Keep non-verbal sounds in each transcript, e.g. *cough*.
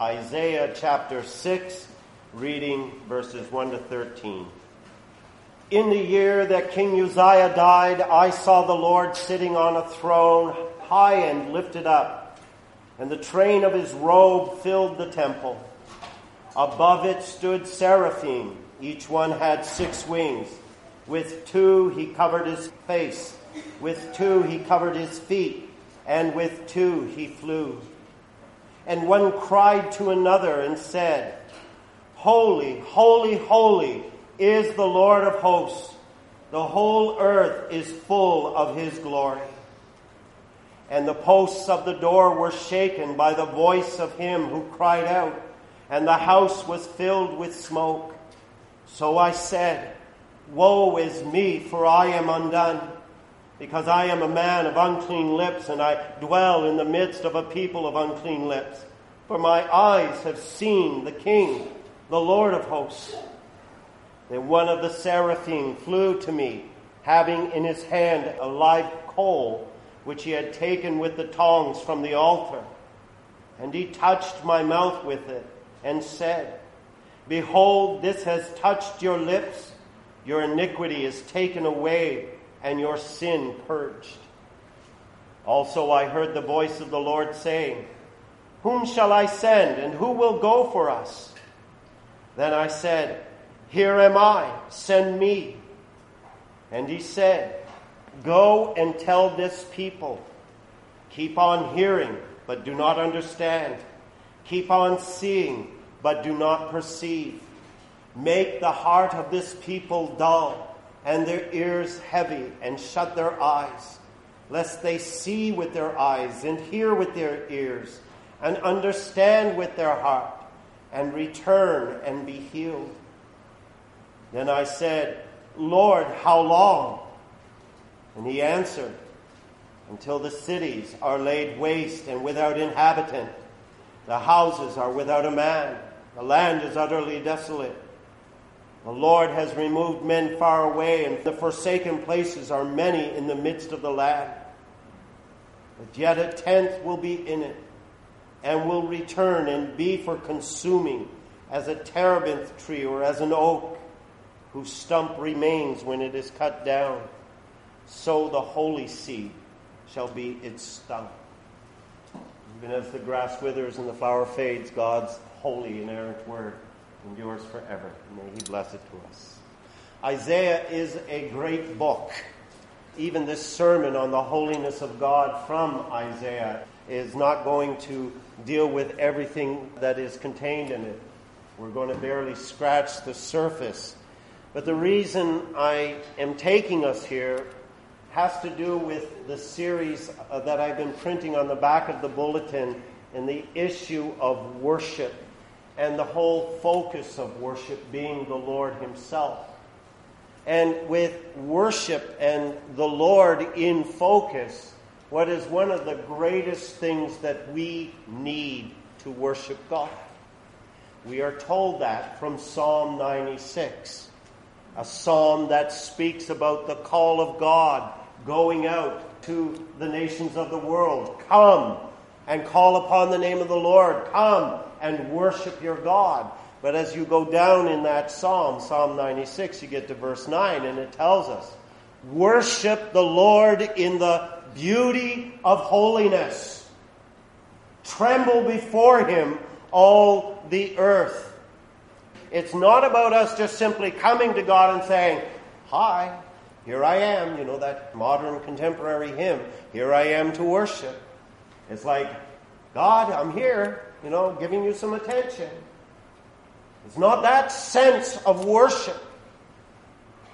Isaiah chapter 6, reading verses 1 to 13. In the year that King Uzziah died, I saw the Lord sitting on a throne, high and lifted up, and the train of his robe filled the temple. Above it stood seraphim. Each one had six wings. With two he covered his face, with two he covered his feet, and with two he flew. And one cried to another and said, Holy, holy, holy is the Lord of hosts. The whole earth is full of his glory. And the posts of the door were shaken by the voice of him who cried out, and the house was filled with smoke. So I said, Woe is me, for I am undone, because I am a man of unclean lips, and I dwell in the midst of a people of unclean lips. For my eyes have seen the King, the Lord of hosts. Then one of the seraphim flew to me, having in his hand a live coal, which he had taken with the tongs from the altar. And he touched my mouth with it, and said, Behold, this has touched your lips. Your iniquity is taken away, and your sin purged. Also I heard the voice of the Lord saying, whom shall I send, and who will go for us? Then I said, Here am I, send me. And he said, Go and tell this people, keep on hearing, but do not understand. Keep on seeing, but do not perceive. Make the heart of this people dull, and their ears heavy, and shut their eyes, lest they see with their eyes, and hear with their ears and understand with their heart and return and be healed. Then I said, Lord, how long? And he answered, Until the cities are laid waste and without inhabitant, the houses are without a man, the land is utterly desolate. The Lord has removed men far away, and the forsaken places are many in the midst of the land. But yet a tenth will be in it and will return and be for consuming as a terebinth tree or as an oak whose stump remains when it is cut down. So the holy seed shall be its stump. Even as the grass withers and the flower fades, God's holy inerrant word endures forever. May He bless it to us. Isaiah is a great book. Even this sermon on the holiness of God from Isaiah is not going to deal with everything that is contained in it. We're going to barely scratch the surface. But the reason I am taking us here has to do with the series uh, that I've been printing on the back of the bulletin in the issue of worship and the whole focus of worship being the Lord Himself. And with worship and the Lord in focus, what is one of the greatest things that we need to worship God. We are told that from Psalm 96, a psalm that speaks about the call of God going out to the nations of the world. Come and call upon the name of the Lord. Come and worship your God. But as you go down in that psalm, Psalm 96, you get to verse 9, and it tells us, Worship the Lord in the beauty of holiness. Tremble before him, all the earth. It's not about us just simply coming to God and saying, Hi, here I am, you know, that modern contemporary hymn, here I am to worship. It's like, God, I'm here, you know, giving you some attention. It's not that sense of worship.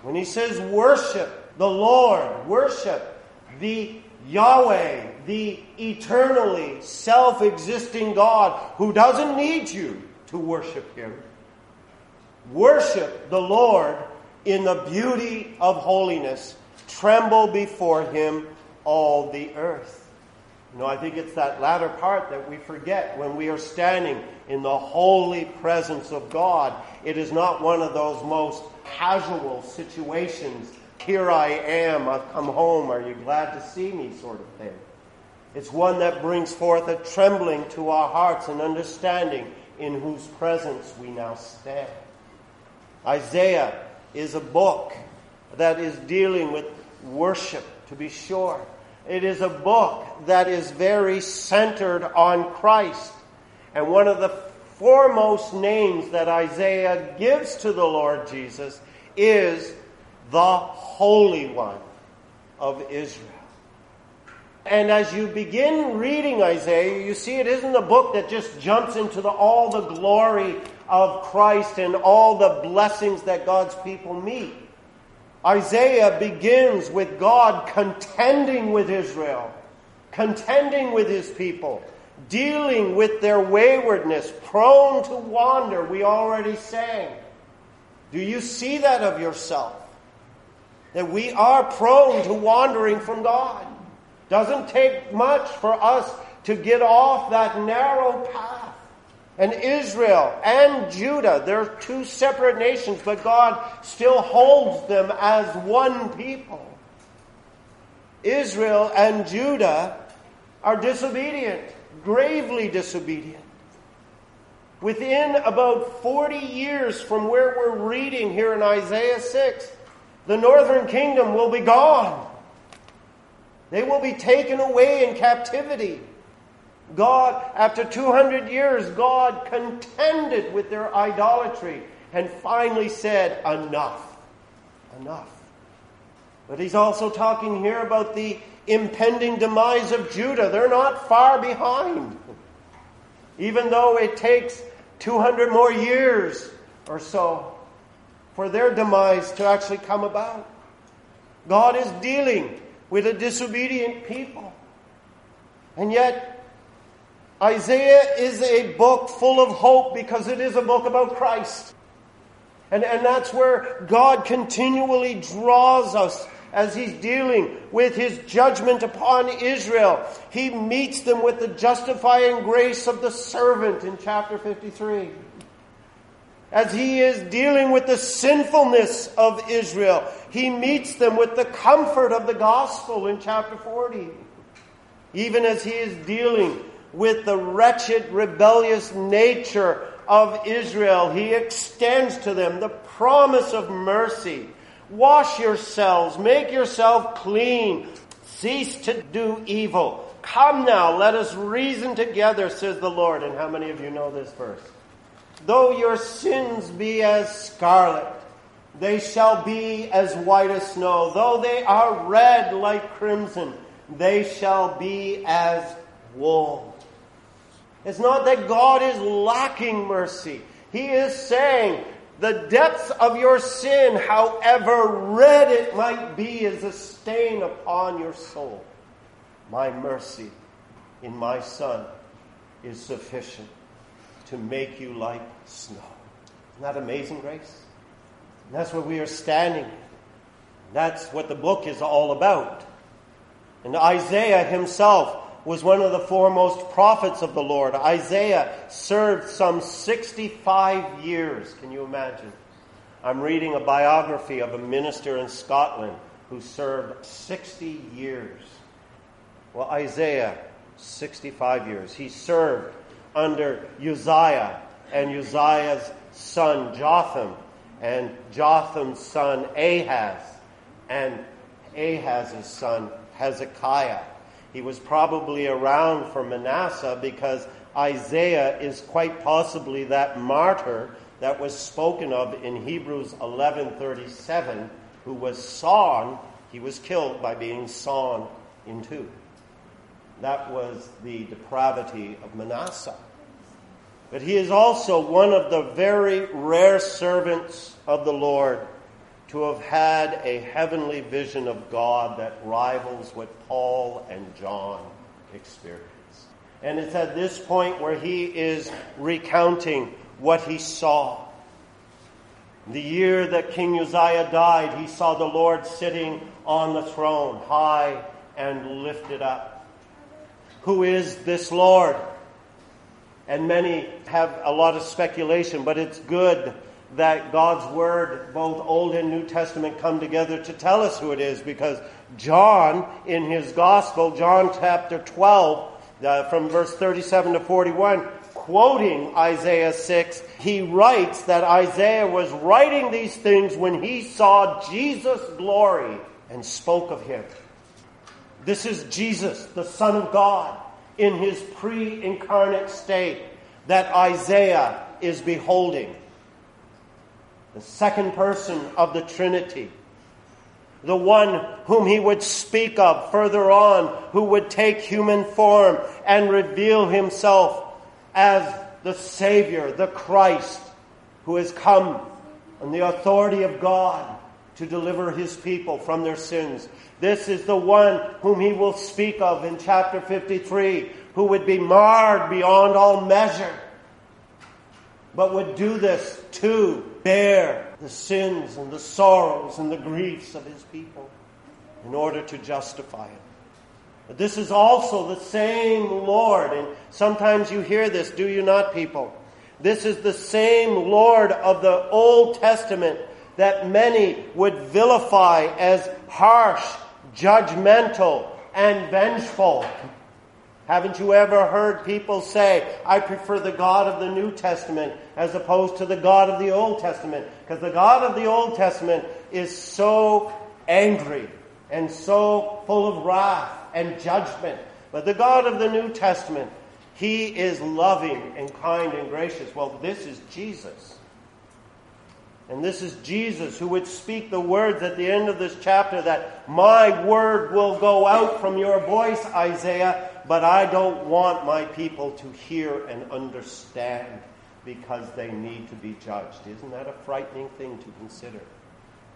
When he says worship the Lord, worship the Yahweh, the eternally self existing God who doesn't need you to worship Him. Worship the Lord in the beauty of holiness. Tremble before Him, all the earth. Know, I think it's that latter part that we forget when we are standing in the holy presence of God. It is not one of those most casual situations here I am, I've come home, are you glad to see me, sort of thing. It's one that brings forth a trembling to our hearts and understanding in whose presence we now stand. Isaiah is a book that is dealing with worship, to be sure. It is a book that is very centered on Christ. And one of the foremost names that Isaiah gives to the Lord Jesus is the Holy One of Israel. And as you begin reading Isaiah, you see it isn't a book that just jumps into the, all the glory of Christ and all the blessings that God's people meet. Isaiah begins with God contending with Israel, contending with his people, dealing with their waywardness, prone to wander, we already sang. Do you see that of yourself? That we are prone to wandering from God. Doesn't take much for us to get off that narrow path. And Israel and Judah, they're two separate nations, but God still holds them as one people. Israel and Judah are disobedient, gravely disobedient. Within about 40 years from where we're reading here in Isaiah 6, the northern kingdom will be gone. They will be taken away in captivity. God, after 200 years, God contended with their idolatry and finally said, Enough. Enough. But he's also talking here about the impending demise of Judah. They're not far behind. Even though it takes 200 more years or so for their demise to actually come about. God is dealing with a disobedient people. And yet, Isaiah is a book full of hope because it is a book about Christ. And, and that's where God continually draws us as he's dealing with his judgment upon Israel. He meets them with the justifying grace of the servant in chapter 53 as he is dealing with the sinfulness of Israel. He meets them with the comfort of the gospel in chapter 40. Even as he is dealing with the wretched, rebellious nature of Israel, he extends to them the promise of mercy. Wash yourselves, make yourself clean, cease to do evil. Come now, let us reason together, says the Lord. And how many of you know this verse? Though your sins be as scarlet, they shall be as white as snow. Though they are red like crimson, they shall be as wool. It's not that God is lacking mercy. He is saying, the depths of your sin, however red it might be, is a stain upon your soul. My mercy in my Son is sufficient to make you like snow. Isn't that amazing grace? And that's where we are standing. That's what the book is all about. And Isaiah himself was one of the foremost prophets of the Lord. Isaiah served some 65 years. Can you imagine? I'm reading a biography of a minister in Scotland who served 60 years. Well, Isaiah, 65 years. He served under Uzziah and Uzziah's son Jotham and Jotham's son Ahaz and Ahaz's son Hezekiah. He was probably around for Manasseh because Isaiah is quite possibly that martyr that was spoken of in Hebrews 11:37 who was sawn, he was killed by being sawn in two. That was the depravity of Manasseh. But he is also one of the very rare servants of the Lord to have had a heavenly vision of God that rivals what Paul and John experienced. And it's at this point where he is recounting what he saw. The year that King Uzziah died, he saw the Lord sitting on the throne, high and lifted up. Who is this Lord? And many have a lot of speculation, but it's good that God's Word, both Old and New Testament, come together to tell us who it is because John, in his Gospel, John chapter 12, uh, from verse 37 to 41, quoting Isaiah 6, he writes that Isaiah was writing these things when he saw Jesus' glory and spoke of him. This is Jesus, the Son of God, in his pre incarnate state that Isaiah is beholding. The second person of the Trinity. The one whom he would speak of further on, who would take human form and reveal himself as the Savior, the Christ, who has come on the authority of God to deliver his people from their sins. This is the one whom he will speak of in chapter 53, who would be marred beyond all measure, but would do this to bear the sins and the sorrows and the griefs of his people in order to justify it. But this is also the same Lord, and sometimes you hear this, do you not, people? This is the same Lord of the Old Testament that many would vilify as harsh, judgmental, and vengeful. Haven't you ever heard people say, I prefer the God of the New Testament as opposed to the God of the Old Testament? Because the God of the Old Testament is so angry and so full of wrath and judgment. But the God of the New Testament, He is loving and kind and gracious. Well, this is Jesus. And this is Jesus who would speak the words at the end of this chapter that my word will go out from your voice, Isaiah, but I don't want my people to hear and understand because they need to be judged. Isn't that a frightening thing to consider?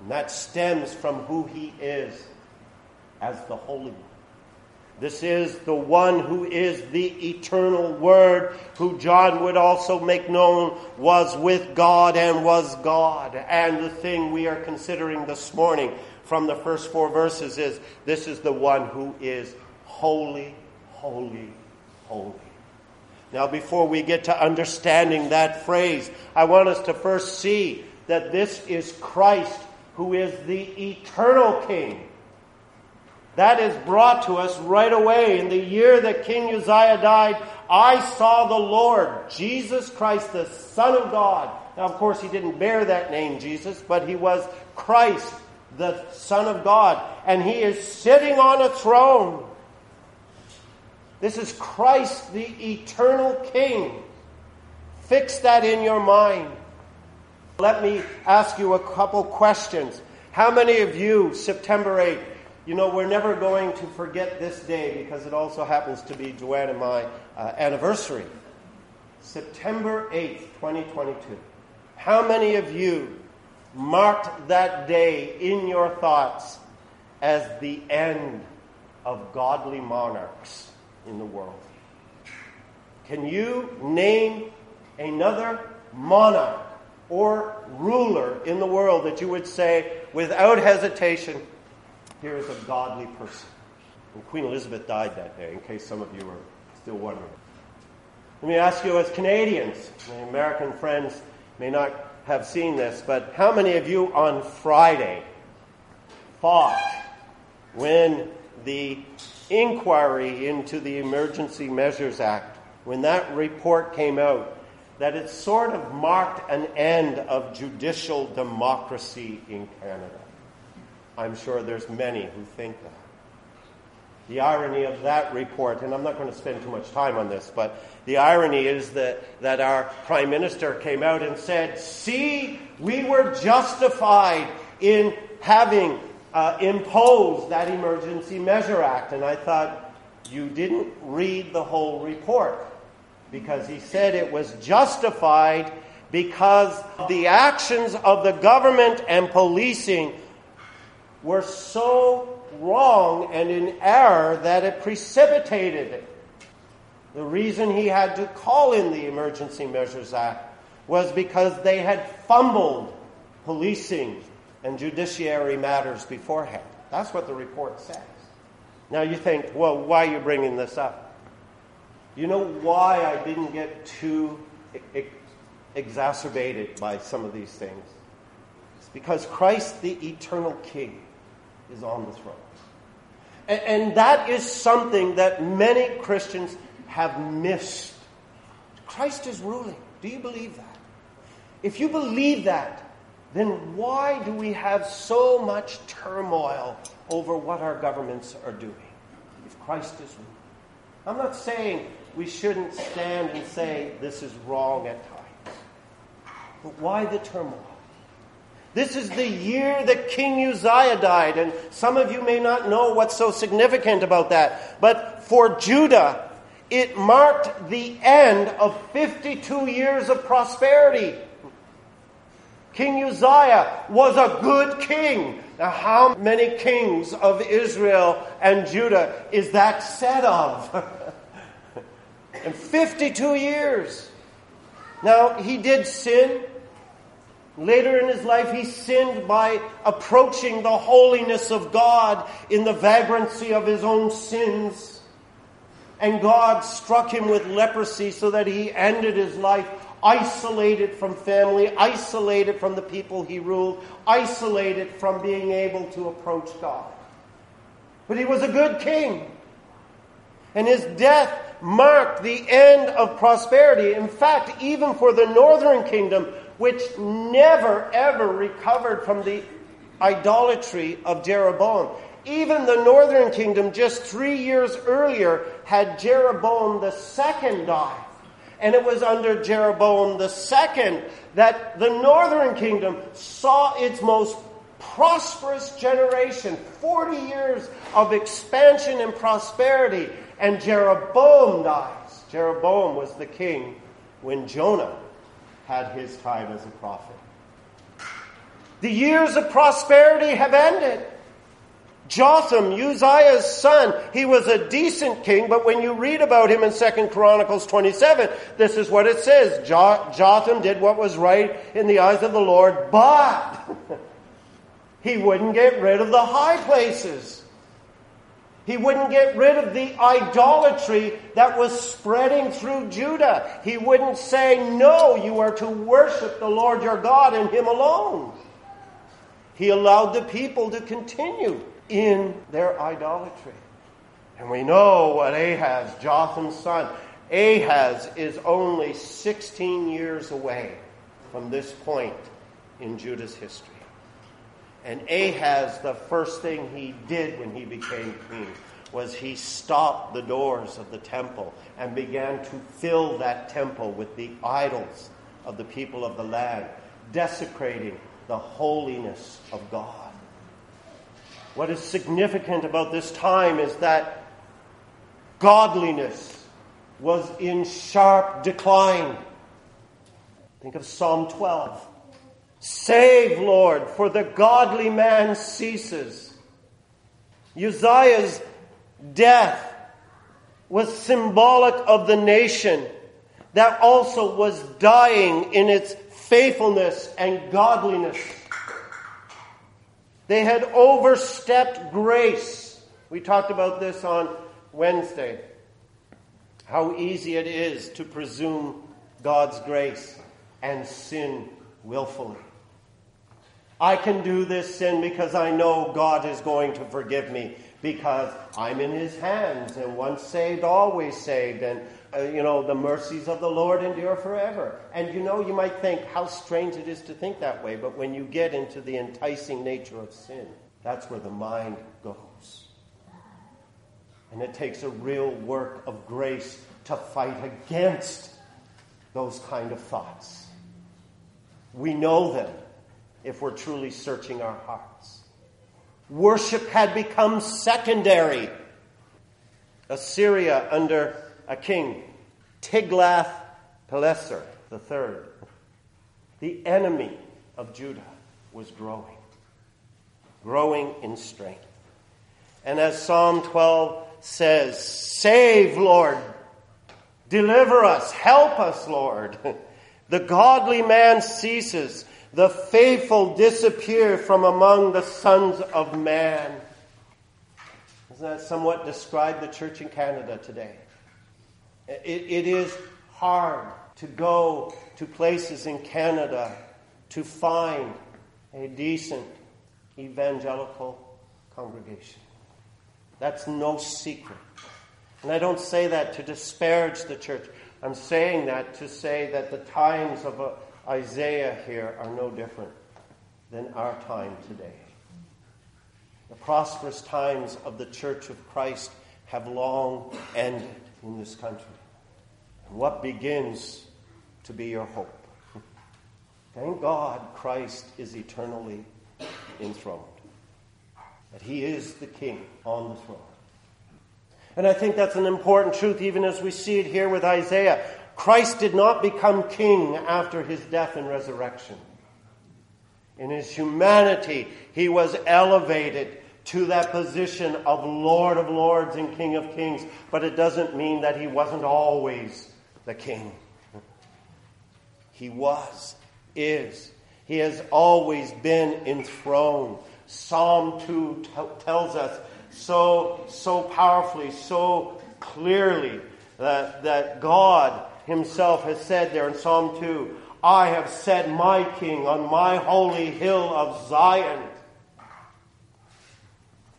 And that stems from who he is as the Holy One. This is the one who is the eternal Word, who John would also make known was with God and was God. And the thing we are considering this morning from the first four verses is this is the one who is holy, holy, holy. Now, before we get to understanding that phrase, I want us to first see that this is Christ who is the eternal King. That is brought to us right away. In the year that King Uzziah died, I saw the Lord, Jesus Christ, the Son of God. Now, of course, he didn't bear that name, Jesus, but he was Christ, the Son of God. And he is sitting on a throne. This is Christ, the eternal King. Fix that in your mind. Let me ask you a couple questions. How many of you, September 8th, you know, we're never going to forget this day because it also happens to be Joanne and my uh, anniversary. September 8th, 2022. How many of you marked that day in your thoughts as the end of godly monarchs in the world? Can you name another monarch or ruler in the world that you would say, without hesitation, here is a godly person. And Queen Elizabeth died that day, in case some of you are still wondering. Let me ask you, as Canadians, my American friends may not have seen this, but how many of you on Friday thought when the inquiry into the Emergency Measures Act, when that report came out, that it sort of marked an end of judicial democracy in Canada? I'm sure there's many who think that. The irony of that report, and I'm not going to spend too much time on this, but the irony is that, that our Prime Minister came out and said, See, we were justified in having uh, imposed that Emergency Measure Act. And I thought, You didn't read the whole report because he said it was justified because the actions of the government and policing were so wrong and in error that it precipitated it. The reason he had to call in the Emergency Measures Act was because they had fumbled policing and judiciary matters beforehand. That's what the report says. Now you think, well, why are you bringing this up? You know why I didn't get too exacerbated by some of these things. It's because Christ, the eternal King, is on the throne. And, and that is something that many Christians have missed. Christ is ruling. Do you believe that? If you believe that, then why do we have so much turmoil over what our governments are doing? If Christ is ruling. I'm not saying we shouldn't stand and say this is wrong at times. But why the turmoil? This is the year that King Uzziah died, and some of you may not know what's so significant about that. But for Judah, it marked the end of 52 years of prosperity. King Uzziah was a good king. Now, how many kings of Israel and Judah is that said of? *laughs* in 52 years. Now, he did sin. Later in his life, he sinned by approaching the holiness of God in the vagrancy of his own sins. And God struck him with leprosy so that he ended his life isolated from family, isolated from the people he ruled, isolated from being able to approach God. But he was a good king. And his death marked the end of prosperity. In fact, even for the northern kingdom, which never ever recovered from the idolatry of Jeroboam. Even the northern kingdom, just three years earlier, had Jeroboam the second die. And it was under Jeroboam the second that the northern kingdom saw its most prosperous generation 40 years of expansion and prosperity. And Jeroboam dies. Jeroboam was the king when Jonah had his time as a prophet. The years of prosperity have ended. Jotham, Uzziah's son, he was a decent king, but when you read about him in 2 Chronicles 27, this is what it says. Jotham did what was right in the eyes of the Lord, but *laughs* he wouldn't get rid of the high places. He wouldn't get rid of the idolatry that was spreading through Judah. He wouldn't say, no, you are to worship the Lord your God and him alone. He allowed the people to continue in their idolatry. And we know what Ahaz, Jotham's son, Ahaz is only 16 years away from this point in Judah's history. And Ahaz, the first thing he did when he became king was he stopped the doors of the temple and began to fill that temple with the idols of the people of the land, desecrating the holiness of God. What is significant about this time is that godliness was in sharp decline. Think of Psalm 12. Save, Lord, for the godly man ceases. Uzziah's death was symbolic of the nation that also was dying in its faithfulness and godliness. They had overstepped grace. We talked about this on Wednesday. How easy it is to presume God's grace and sin willfully. I can do this sin because I know God is going to forgive me because I'm in His hands and once saved, always saved. And uh, you know, the mercies of the Lord endure forever. And you know, you might think how strange it is to think that way, but when you get into the enticing nature of sin, that's where the mind goes. And it takes a real work of grace to fight against those kind of thoughts. We know them if we're truly searching our hearts. Worship had become secondary. Assyria under a king, Tiglath-Pileser III. The enemy of Judah was growing, growing in strength. And as Psalm 12 says, Save, Lord, deliver us, help us, Lord. *laughs* The godly man ceases, the faithful disappear from among the sons of man. Doesn't that somewhat describe the church in Canada today? It, it is hard to go to places in Canada to find a decent evangelical congregation. That's no secret. And I don't say that to disparage the church. I'm saying that to say that the times of uh, Isaiah here are no different than our time today. The prosperous times of the Church of Christ have long ended in this country. And what begins to be your hope? *laughs* Thank God Christ is eternally enthroned, that he is the king on the throne. And I think that's an important truth, even as we see it here with Isaiah. Christ did not become king after his death and resurrection. In his humanity, he was elevated to that position of Lord of Lords and King of Kings. But it doesn't mean that he wasn't always the king. He was, is. He has always been enthroned. Psalm 2 t- tells us so, so powerfully, so clearly that, that God Himself has said there in Psalm 2 I have set my king on my holy hill of Zion.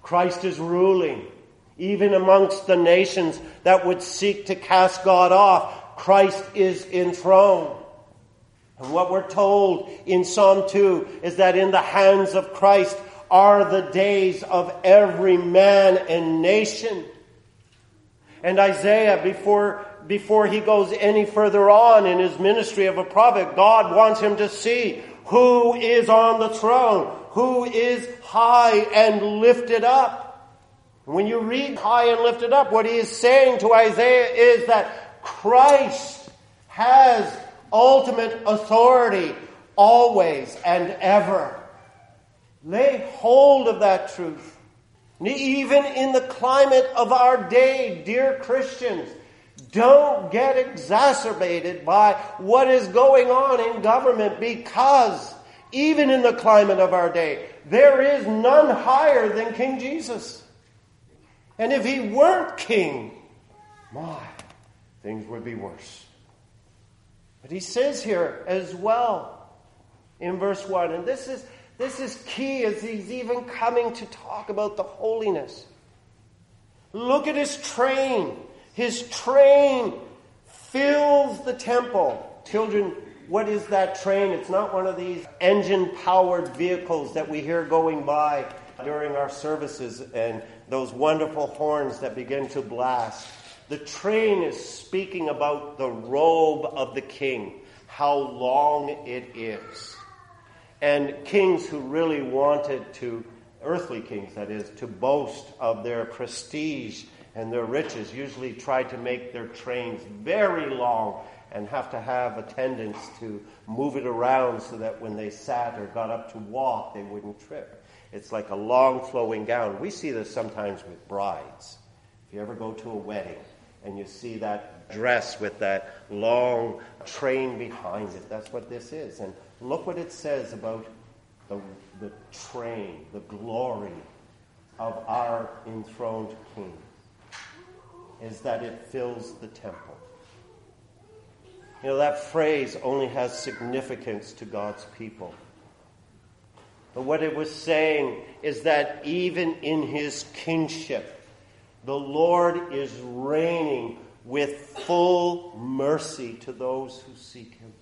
Christ is ruling. Even amongst the nations that would seek to cast God off, Christ is enthroned. And what we're told in Psalm 2 is that in the hands of Christ are the days of every man and nation. And Isaiah, before, before he goes any further on in his ministry of a prophet, God wants him to see who is on the throne, who is high and lifted up. When you read high and lifted up, what he is saying to Isaiah is that Christ has ultimate authority always and ever. Lay hold of that truth. Even in the climate of our day, dear Christians, don't get exacerbated by what is going on in government because even in the climate of our day, there is none higher than King Jesus. And if he weren't king, my, things would be worse. But he says here as well in verse 1, and this is this is key as he's even coming to talk about the holiness. Look at his train. His train fills the temple. Children, what is that train? It's not one of these engine powered vehicles that we hear going by during our services and those wonderful horns that begin to blast. The train is speaking about the robe of the king, how long it is. And kings who really wanted to, earthly kings that is, to boast of their prestige and their riches, usually try to make their trains very long and have to have attendants to move it around so that when they sat or got up to walk, they wouldn't trip. It's like a long flowing gown. We see this sometimes with brides. If you ever go to a wedding and you see that dress with that long train behind it, that's what this is. And Look what it says about the, the train, the glory of our enthroned King, is that it fills the temple. You know, that phrase only has significance to God's people. But what it was saying is that even in his kingship, the Lord is reigning with full mercy to those who seek him.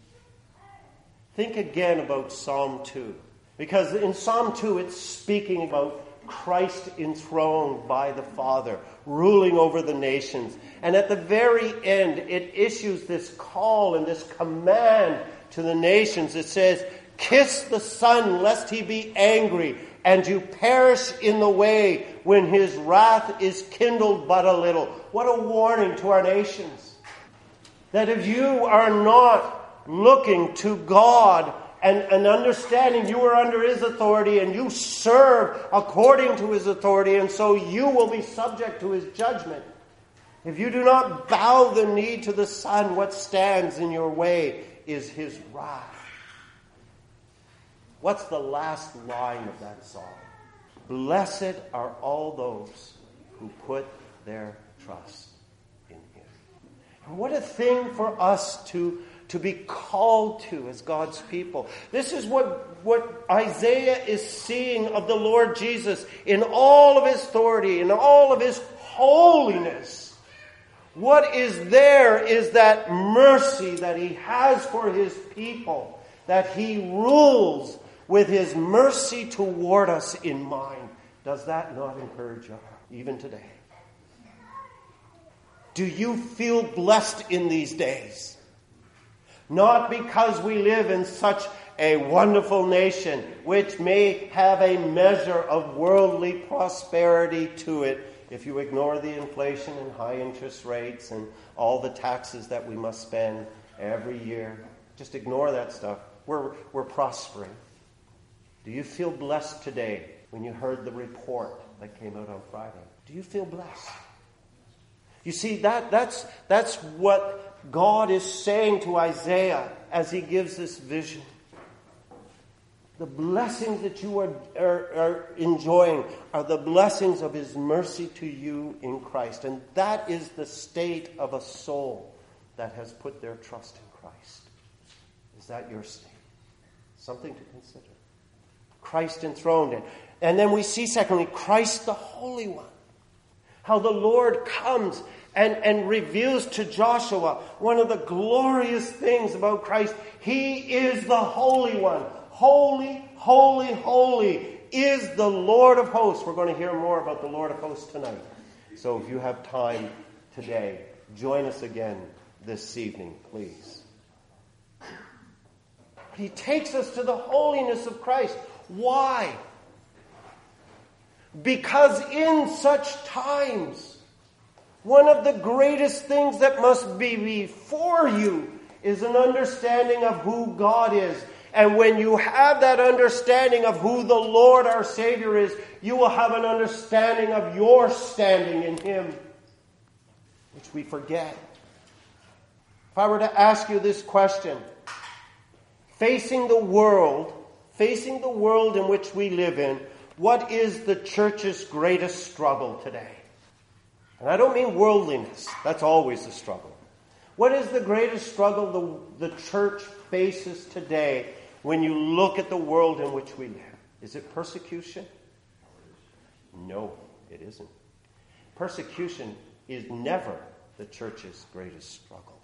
Think again about Psalm 2. Because in Psalm 2, it's speaking about Christ enthroned by the Father, ruling over the nations. And at the very end, it issues this call and this command to the nations. It says, Kiss the Son, lest he be angry, and you perish in the way when his wrath is kindled but a little. What a warning to our nations. That if you are not looking to God and, and understanding you are under His authority and you serve according to His authority, and so you will be subject to His judgment. If you do not bow the knee to the Son, what stands in your way is His wrath. What's the last line of that song? Blessed are all those who put their trust in Him. And what a thing for us to to be called to as God's people. This is what, what Isaiah is seeing of the Lord Jesus in all of his authority, in all of his holiness. What is there is that mercy that he has for his people, that he rules with his mercy toward us in mind. Does that not encourage you even today? Do you feel blessed in these days? Not because we live in such a wonderful nation, which may have a measure of worldly prosperity to it, if you ignore the inflation and high interest rates and all the taxes that we must spend every year. Just ignore that stuff. We're, we're prospering. Do you feel blessed today when you heard the report that came out on Friday? Do you feel blessed? You see, that, that's, that's what God is saying to Isaiah as he gives this vision. The blessings that you are, are, are, enjoying are the blessings of His mercy to you in Christ. And that is the state of a soul that has put their trust in Christ. Is that your state? Something to consider. Christ enthroned in. And then we see, secondly, Christ the Holy One. How the Lord comes and, and reveals to Joshua one of the glorious things about Christ. He is the Holy One. Holy, holy, holy is the Lord of hosts. We're going to hear more about the Lord of hosts tonight. So if you have time today, join us again this evening, please. He takes us to the holiness of Christ. Why? Because in such times, one of the greatest things that must be before you is an understanding of who God is and when you have that understanding of who the Lord our Savior is, you will have an understanding of your standing in Him, which we forget. If I were to ask you this question, facing the world, facing the world in which we live in, what is the church's greatest struggle today? And I don't mean worldliness, that's always the struggle. What is the greatest struggle the, the church faces today when you look at the world in which we live? Is it persecution? No, it isn't. Persecution is never the church's greatest struggle.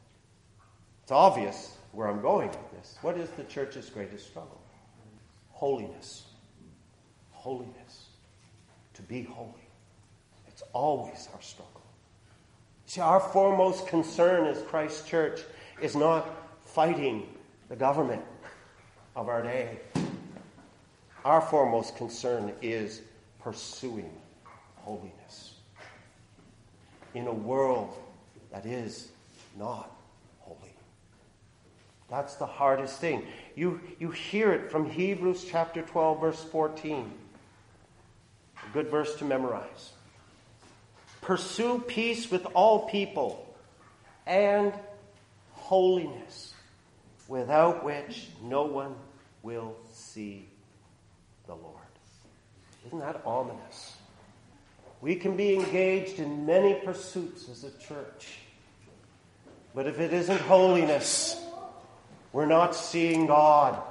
It's obvious where I'm going with this. What is the church's greatest struggle? Holiness. Holiness. To be holy. Always our struggle. See, our foremost concern as Christ Church is not fighting the government of our day. Our foremost concern is pursuing holiness in a world that is not holy. That's the hardest thing. You, you hear it from Hebrews chapter 12, verse 14. A good verse to memorize. Pursue peace with all people and holiness without which no one will see the Lord. Isn't that ominous? We can be engaged in many pursuits as a church, but if it isn't holiness, we're not seeing God.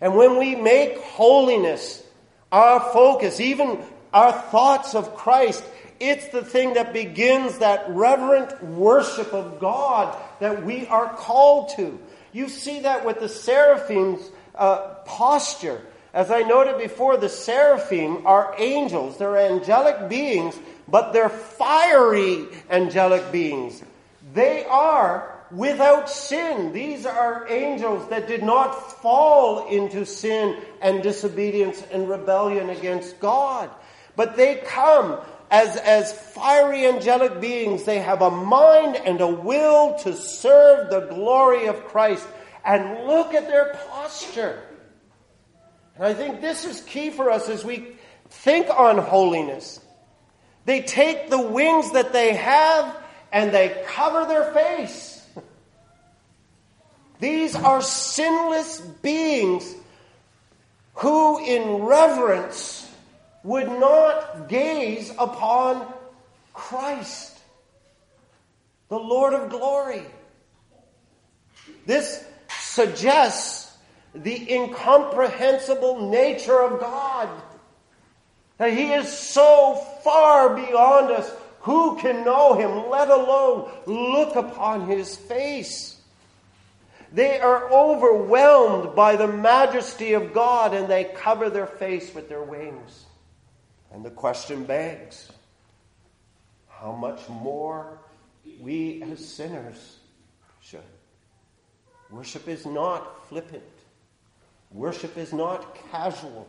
And when we make holiness our focus, even our thoughts of Christ, it's the thing that begins that reverent worship of God that we are called to. You see that with the seraphim's uh, posture. As I noted before, the seraphim are angels. They're angelic beings, but they're fiery angelic beings. They are without sin. These are angels that did not fall into sin and disobedience and rebellion against God. But they come as, as fiery angelic beings, they have a mind and a will to serve the glory of Christ. And look at their posture. And I think this is key for us as we think on holiness. They take the wings that they have and they cover their face. These are sinless beings who, in reverence, would not gaze upon Christ, the Lord of glory. This suggests the incomprehensible nature of God. That He is so far beyond us. Who can know Him, let alone look upon His face? They are overwhelmed by the majesty of God and they cover their face with their wings. And the question begs how much more we as sinners should. Worship is not flippant, worship is not casual.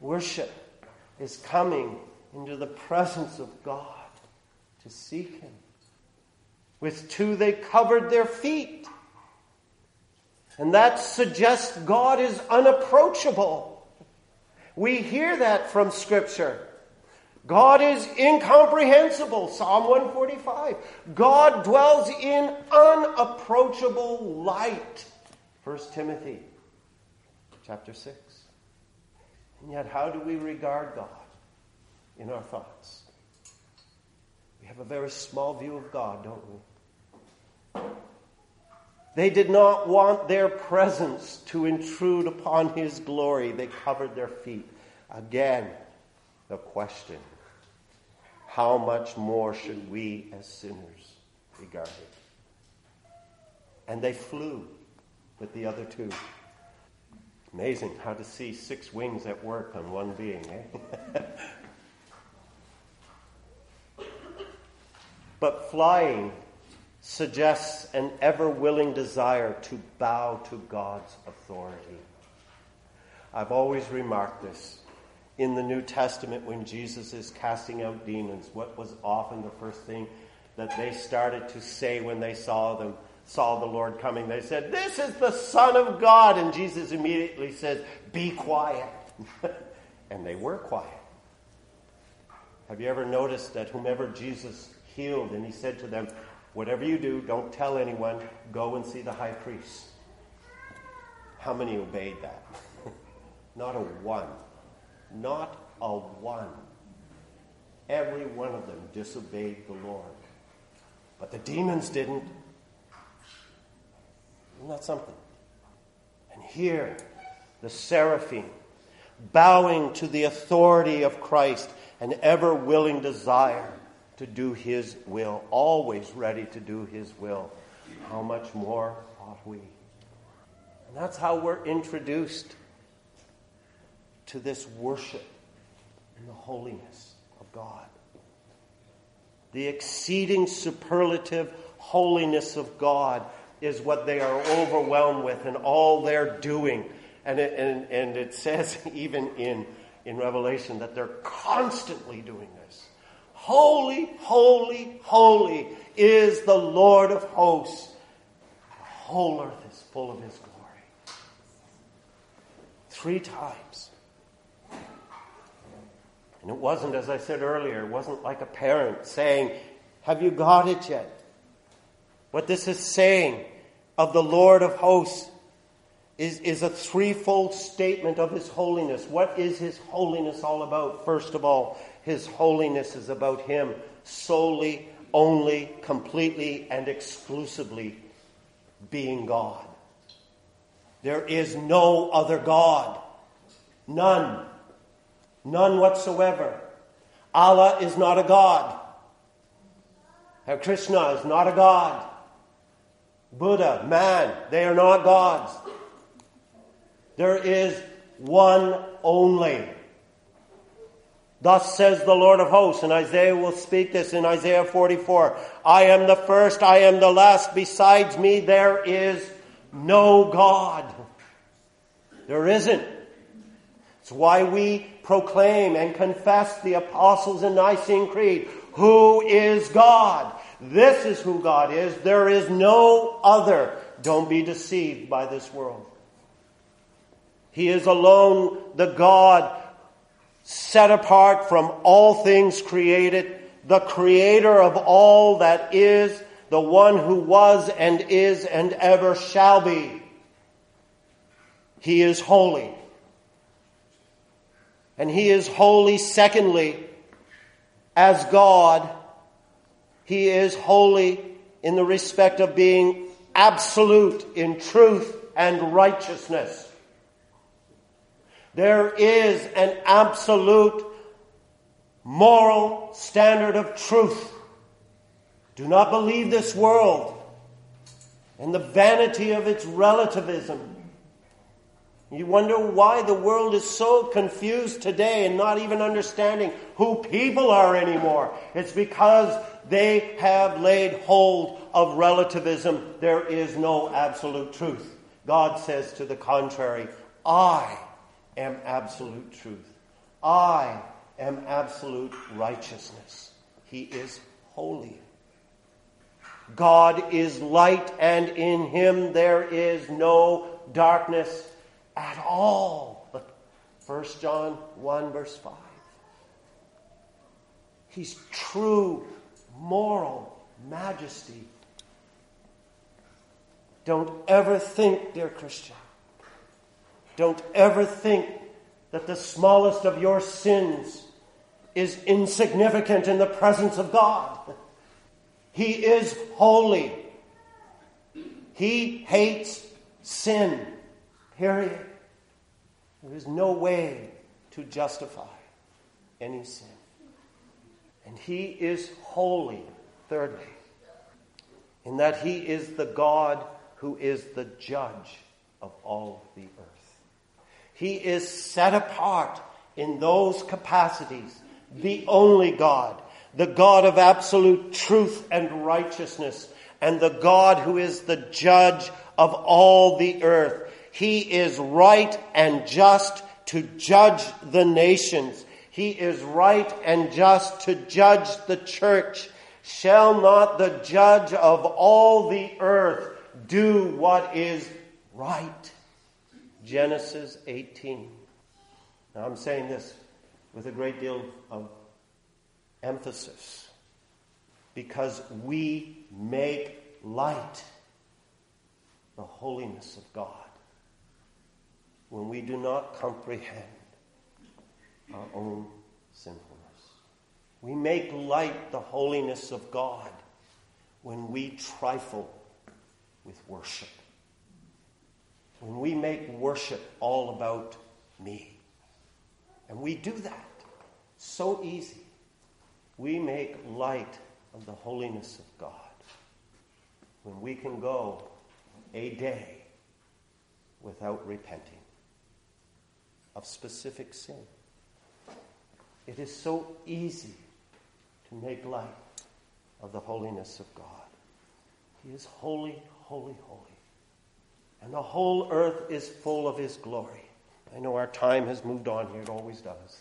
Worship is coming into the presence of God to seek Him. With two, they covered their feet. And that suggests God is unapproachable. We hear that from Scripture. God is incomprehensible, Psalm 145. God dwells in unapproachable light, 1 Timothy chapter 6. And yet, how do we regard God in our thoughts? We have a very small view of God, don't we? They did not want their presence to intrude upon His glory. They covered their feet. Again, the question how much more should we as sinners regard it? And they flew with the other two. Amazing how to see six wings at work on one being, eh? *laughs* but flying suggests an ever willing desire to bow to God's authority. I've always remarked this in the New Testament when Jesus is casting out demons, what was often the first thing that they started to say when they saw them, saw the Lord coming? They said, This is the Son of God. And Jesus immediately says, Be quiet. *laughs* and they were quiet. Have you ever noticed that whomever Jesus healed, and he said to them, Whatever you do, don't tell anyone, go and see the high priest. How many obeyed that? *laughs* Not a one. Not a one. Every one of them disobeyed the Lord. But the demons didn't. Isn't that something? And here, the seraphim, bowing to the authority of Christ, an ever willing desire to do His will, always ready to do His will. How much more ought we? And that's how we're introduced to this worship in the holiness of God. The exceeding superlative holiness of God is what they are overwhelmed with and all they're doing. And it, and, and it says *laughs* even in, in Revelation that they're constantly doing. Holy, holy, holy is the Lord of hosts. The whole earth is full of his glory. Three times and it wasn't, as I said earlier, it wasn't like a parent saying, Have you got it yet? What this is saying of the Lord of hosts is, is a threefold statement of his holiness. What is his holiness all about? First of all, his holiness is about him solely, only, completely, and exclusively being God. There is no other God. None. None whatsoever. Allah is not a God. Krishna is not a God. Buddha, man, they are not gods. There is one only. Thus says the Lord of hosts, and Isaiah will speak this in Isaiah 44 I am the first, I am the last. Besides me, there is no God. There isn't. It's why we proclaim and confess the Apostles' and Nicene Creed. Who is God? This is who God is. There is no other. Don't be deceived by this world. He is alone the God set apart from all things created, the creator of all that is, the one who was and is and ever shall be. He is holy. And he is holy, secondly, as God. He is holy in the respect of being absolute in truth and righteousness. There is an absolute moral standard of truth. Do not believe this world and the vanity of its relativism. You wonder why the world is so confused today and not even understanding who people are anymore. It's because they have laid hold of relativism. There is no absolute truth. God says to the contrary, I am absolute truth. I am absolute righteousness. He is holy. God is light, and in him there is no darkness at all. But 1 John 1, verse 5. He's true moral majesty. Don't ever think, dear Christian, don't ever think that the smallest of your sins is insignificant in the presence of God. He is holy. He hates sin. Period. There is no way to justify any sin. And He is holy, thirdly, in that He is the God who is the judge of all the earth. He is set apart in those capacities, the only God, the God of absolute truth and righteousness, and the God who is the judge of all the earth. He is right and just to judge the nations. He is right and just to judge the church. Shall not the judge of all the earth do what is right? Genesis 18. Now I'm saying this with a great deal of emphasis because we make light the holiness of God when we do not comprehend our own sinfulness. We make light the holiness of God when we trifle with worship. When we make worship all about me. And we do that so easy. We make light of the holiness of God when we can go a day without repenting of specific sin. It is so easy to make light of the holiness of God. He is holy, holy, holy. And the whole earth is full of His glory. I know our time has moved on here, it always does.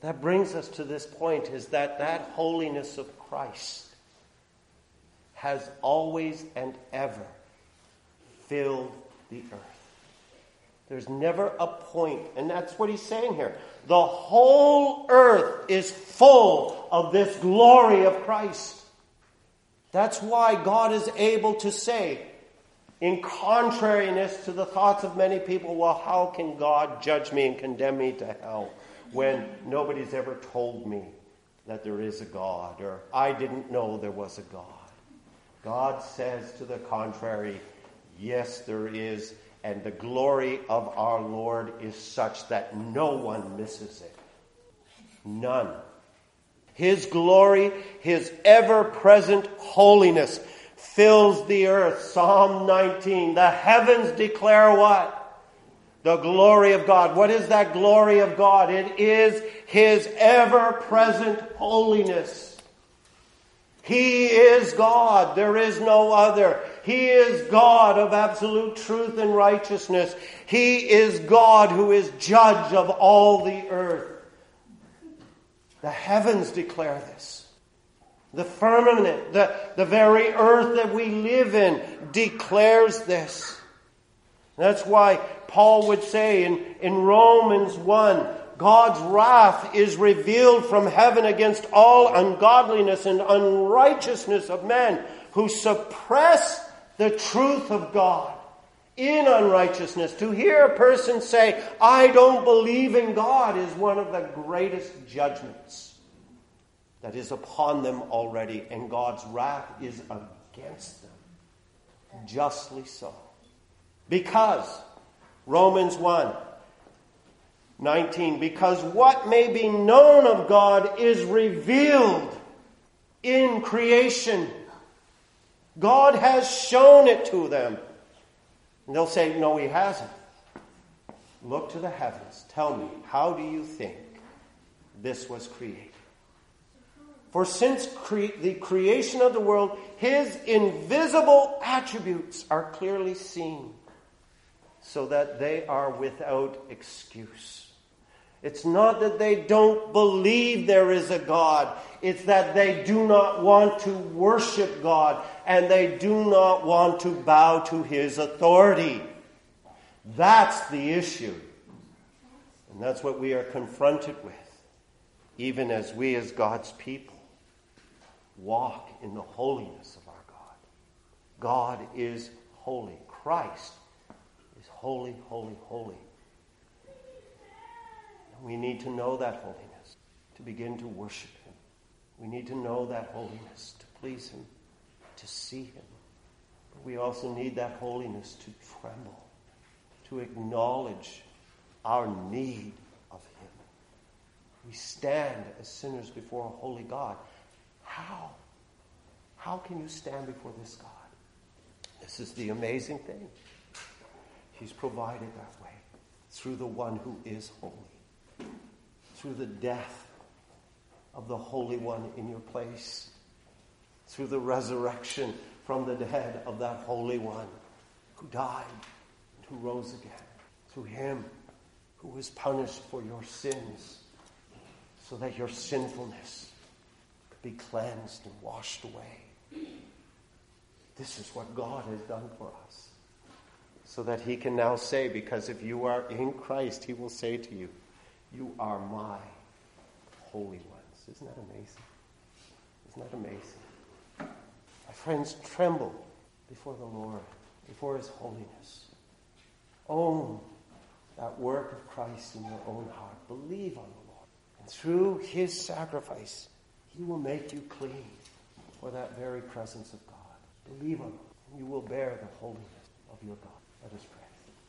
That brings us to this point is that that holiness of Christ has always and ever filled the earth. There's never a point, and that's what he's saying here. The whole earth is full of this glory of Christ. That's why God is able to say, in contrariness to the thoughts of many people, well, how can God judge me and condemn me to hell when nobody's ever told me that there is a God or I didn't know there was a God? God says to the contrary, yes, there is and the glory of our Lord is such that no one misses it. None. His glory, His ever present holiness fills the earth. Psalm 19. The heavens declare what? The glory of God. What is that glory of God? It is His ever present holiness. He is God. There is no other. He is God of absolute truth and righteousness. He is God who is judge of all the earth. The heavens declare this. The firmament, the, the very earth that we live in declares this. That's why Paul would say in, in Romans 1 God's wrath is revealed from heaven against all ungodliness and unrighteousness of men who suppress the truth of God in unrighteousness. To hear a person say, I don't believe in God, is one of the greatest judgments that is upon them already, and God's wrath is against them. Justly so. Because, Romans 1 19, because what may be known of God is revealed in creation. God has shown it to them. And they'll say, No, He hasn't. Look to the heavens. Tell me, how do you think this was created? For since cre- the creation of the world, His invisible attributes are clearly seen, so that they are without excuse. It's not that they don't believe there is a God. It's that they do not want to worship God and they do not want to bow to His authority. That's the issue. And that's what we are confronted with, even as we, as God's people, walk in the holiness of our God. God is holy. Christ is holy, holy, holy. We need to know that holiness to begin to worship Him. We need to know that holiness to please Him, to see Him. But we also need that holiness to tremble, to acknowledge our need of Him. We stand as sinners before a holy God. How? How can you stand before this God? This is the amazing thing. He's provided that way through the one who is holy through the death of the Holy One in your place, through the resurrection from the dead of that Holy One who died and who rose again, through Him who was punished for your sins, so that your sinfulness be cleansed and washed away. This is what God has done for us. So that He can now say, because if you are in Christ, He will say to you, you are my holy ones. Isn't that amazing? Isn't that amazing? My friends, tremble before the Lord, before His holiness. Own that work of Christ in your own heart. Believe on the Lord. And through His sacrifice, He will make you clean for that very presence of God. Believe Him, and you will bear the holiness of your God. Let us pray.